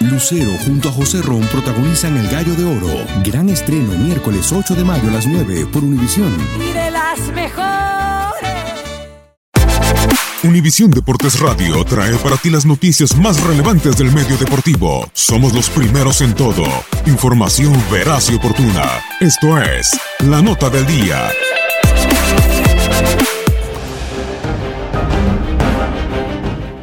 Lucero junto a José Ron protagonizan El Gallo de Oro. Gran estreno miércoles 8 de mayo a las 9 por Univisión. Y de las mejores. Univisión Deportes Radio trae para ti las noticias más relevantes del medio deportivo. Somos los primeros en todo. Información veraz y oportuna. Esto es La Nota del Día.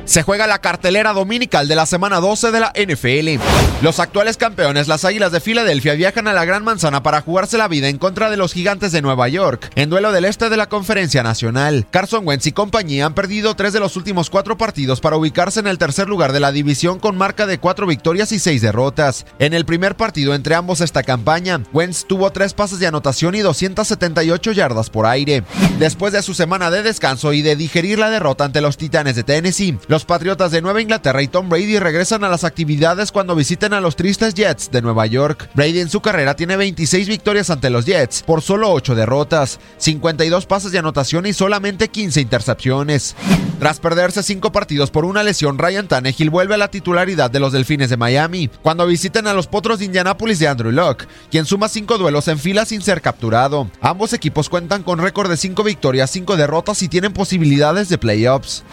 Se juega la cartelera dominical de la semana 12 de la NFL. Los actuales campeones, las Águilas de Filadelfia, viajan a la Gran Manzana para jugarse la vida en contra de los Gigantes de Nueva York, en duelo del este de la Conferencia Nacional. Carson Wentz y compañía han perdido tres de los últimos cuatro partidos para ubicarse en el tercer lugar de la división con marca de cuatro victorias y seis derrotas. En el primer partido entre ambos esta campaña, Wentz tuvo tres pases de anotación y 278 yardas por aire. Después de su semana de descanso y de digerir la derrota ante los Titanes de Tennessee, los Patriotas de Nueva Inglaterra y Tom Brady regresan a las actividades cuando visiten a los tristes Jets de Nueva York. Brady en su carrera tiene 26 victorias ante los Jets por solo 8 derrotas, 52 pases de anotación y solamente 15 intercepciones. Tras perderse 5 partidos por una lesión, Ryan Tannehill vuelve a la titularidad de los Delfines de Miami cuando visiten a los Potros de Indianápolis de Andrew Locke, quien suma 5 duelos en fila sin ser capturado. Ambos equipos cuentan con récord de 5 victorias, 5 derrotas y tienen posibilidades de playoffs.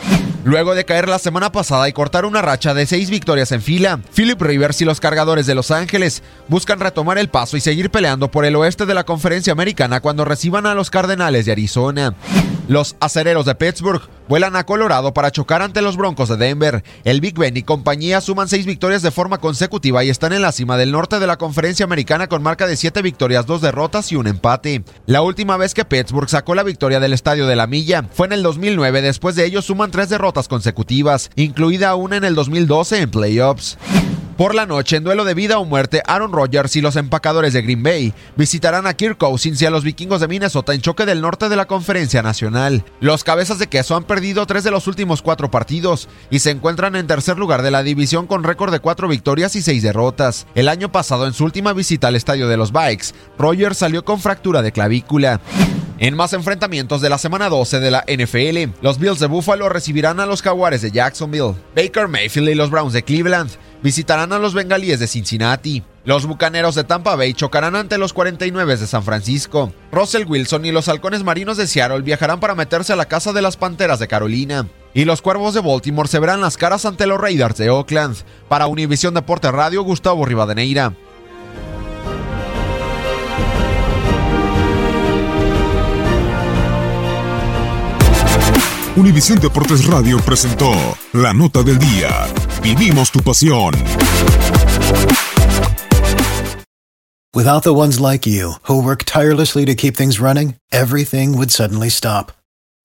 Luego de caer la semana pasada y cortar una racha de seis victorias en fila, Philip Rivers y los cargadores de Los Ángeles buscan retomar el paso y seguir peleando por el oeste de la conferencia americana cuando reciban a los Cardenales de Arizona. Los acereros de Pittsburgh vuelan a Colorado para chocar ante los Broncos de Denver. El Big Ben y compañía suman seis victorias de forma consecutiva y están en la cima del norte de la conferencia americana con marca de siete victorias, dos derrotas y un empate. La última vez que Pittsburgh sacó la victoria del Estadio de la Milla fue en el 2009, después de ello suman tres derrotas consecutivas, incluida una en el 2012 en playoffs. Por la noche, en duelo de vida o muerte, Aaron Rodgers y los empacadores de Green Bay visitarán a Kirk Cousins y a los vikingos de Minnesota en choque del norte de la conferencia nacional. Los cabezas de queso han perdido tres de los últimos cuatro partidos y se encuentran en tercer lugar de la división con récord de cuatro victorias y seis derrotas. El año pasado, en su última visita al estadio de los Bikes, Rodgers salió con fractura de clavícula. En más enfrentamientos de la semana 12 de la NFL, los Bills de Buffalo recibirán a los Jaguares de Jacksonville. Baker Mayfield y los Browns de Cleveland visitarán a los Bengalíes de Cincinnati. Los Bucaneros de Tampa Bay chocarán ante los 49 de San Francisco. Russell Wilson y los Halcones Marinos de Seattle viajarán para meterse a la casa de las Panteras de Carolina. Y los Cuervos de Baltimore se verán las caras ante los Raiders de Oakland. Para Univisión Deporte Radio, Gustavo Rivadeneira. Univisión Deportes Radio presentó La Nota del Día. Vivimos tu pasión. Without the ones like you, who work tirelessly to keep things running, everything would suddenly stop.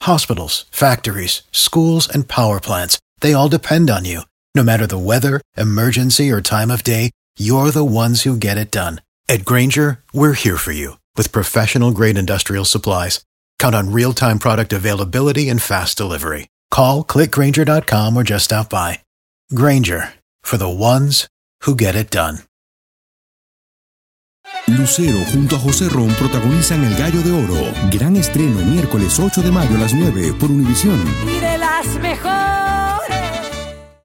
Hospitals, factories, schools, and power plants, they all depend on you. No matter the weather, emergency, or time of day, you're the ones who get it done. At Granger, we're here for you with professional grade industrial supplies. Count on real time product availability and fast delivery. Call clickgranger.com or just stop by. Granger for the ones who get it done. Lucero junto a José Ron protagonizan El Gallo de Oro. Gran estreno miércoles 8 de mayo a las 9 por Univisión. Y de las mejores.